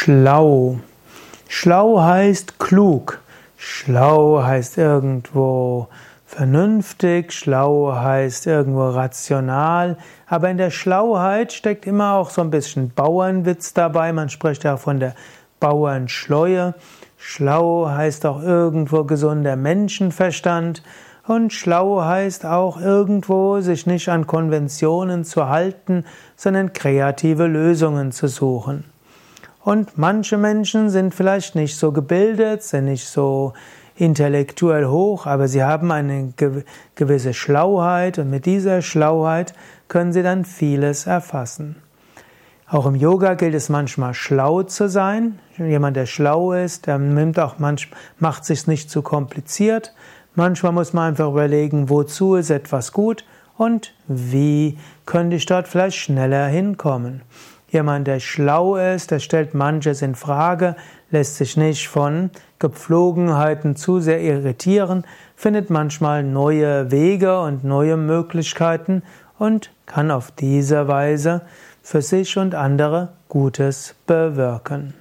Schlau. Schlau heißt klug. Schlau heißt irgendwo vernünftig. Schlau heißt irgendwo rational. Aber in der Schlauheit steckt immer auch so ein bisschen Bauernwitz dabei. Man spricht ja von der Bauernschleue. Schlau heißt auch irgendwo gesunder Menschenverstand. Und schlau heißt auch irgendwo, sich nicht an Konventionen zu halten, sondern kreative Lösungen zu suchen. Und manche Menschen sind vielleicht nicht so gebildet, sind nicht so intellektuell hoch, aber sie haben eine gewisse Schlauheit und mit dieser Schlauheit können sie dann vieles erfassen. Auch im Yoga gilt es manchmal schlau zu sein. Jemand, der schlau ist, der nimmt auch manch, macht sich nicht zu kompliziert. Manchmal muss man einfach überlegen, wozu ist etwas gut und wie könnte ich dort vielleicht schneller hinkommen. Jemand, der schlau ist, der stellt manches in Frage, lässt sich nicht von Gepflogenheiten zu sehr irritieren, findet manchmal neue Wege und neue Möglichkeiten und kann auf diese Weise für sich und andere Gutes bewirken.